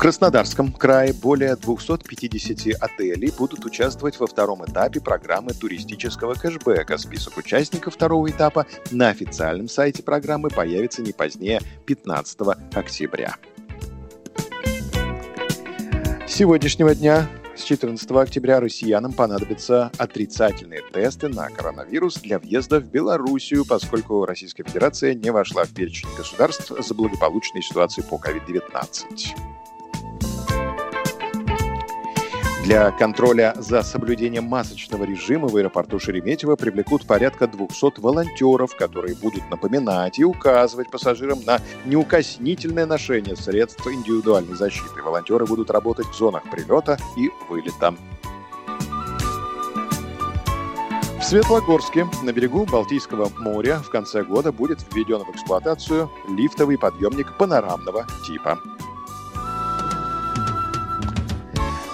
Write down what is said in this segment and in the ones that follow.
Краснодарском крае более 250 отелей будут участвовать во втором этапе программы туристического кэшбэка. Список участников второго этапа на официальном сайте программы появится не позднее 15 октября. С сегодняшнего дня с 14 октября россиянам понадобятся отрицательные тесты на коронавирус для въезда в Белоруссию, поскольку Российская Федерация не вошла в перечень государств за благополучной ситуацией по COVID-19. Для контроля за соблюдением масочного режима в аэропорту Шереметьево привлекут порядка 200 волонтеров, которые будут напоминать и указывать пассажирам на неукоснительное ношение средств индивидуальной защиты. Волонтеры будут работать в зонах прилета и вылета. В Светлогорске на берегу Балтийского моря в конце года будет введен в эксплуатацию лифтовый подъемник панорамного типа.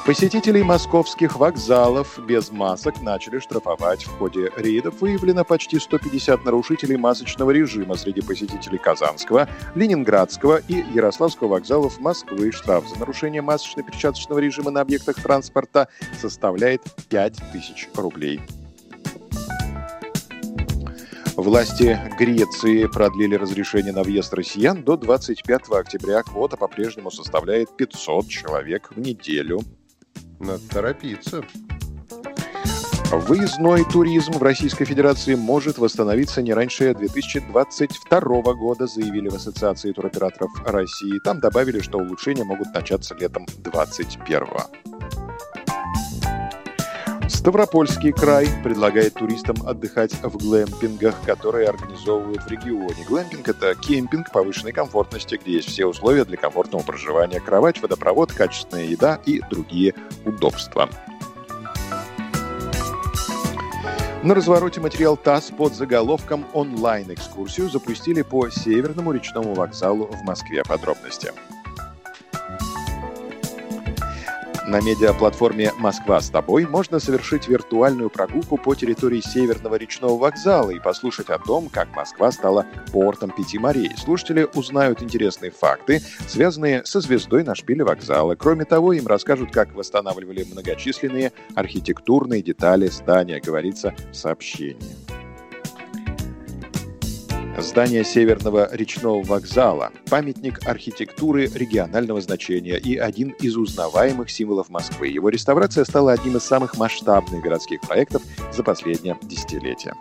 Посетителей московских вокзалов без масок начали штрафовать. В ходе рейдов выявлено почти 150 нарушителей масочного режима среди посетителей Казанского, Ленинградского и Ярославского вокзалов Москвы. Штраф за нарушение масочно-перчаточного режима на объектах транспорта составляет 5000 рублей. Власти Греции продлили разрешение на въезд россиян до 25 октября. Квота по-прежнему составляет 500 человек в неделю. Надо торопиться. Выездной туризм в Российской Федерации может восстановиться не раньше 2022 года, заявили в Ассоциации туроператоров России. Там добавили, что улучшения могут начаться летом 2021 Ставропольский край предлагает туристам отдыхать в глэмпингах, которые организовывают в регионе. Глэмпинг – это кемпинг повышенной комфортности, где есть все условия для комфортного проживания. Кровать, водопровод, качественная еда и другие удобства. На развороте материал ТАСС под заголовком «Онлайн-экскурсию» запустили по Северному речному вокзалу в Москве. Подробности. На медиаплатформе «Москва с тобой» можно совершить виртуальную прогулку по территории Северного речного вокзала и послушать о том, как Москва стала портом пяти морей. Слушатели узнают интересные факты, связанные со звездой на шпиле вокзала. Кроме того, им расскажут, как восстанавливали многочисленные архитектурные детали здания, говорится в сообщении. Здание Северного речного вокзала – памятник архитектуры регионального значения и один из узнаваемых символов Москвы. Его реставрация стала одним из самых масштабных городских проектов за последнее десятилетие.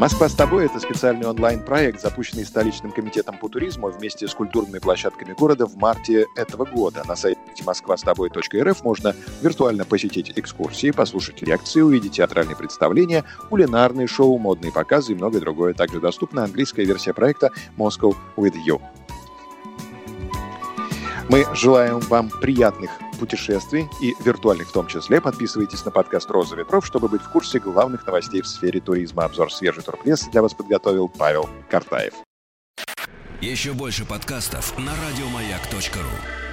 «Москва с тобой» — это специальный онлайн-проект, запущенный столичным комитетом по туризму вместе с культурными площадками города в марте этого года. На сайте москвастобой.рф можно виртуально посетить экскурсии, послушать лекции, увидеть театральные представления, кулинарные шоу, модные показы и многое другое. Также доступна английская версия проекта «Moscow with you». Мы желаем вам приятных путешествий и виртуальных в том числе. Подписывайтесь на подкаст «Роза ветров», чтобы быть в курсе главных новостей в сфере туризма. Обзор свежий турпресс для вас подготовил Павел Картаев. Еще больше подкастов на радиомаяк.ру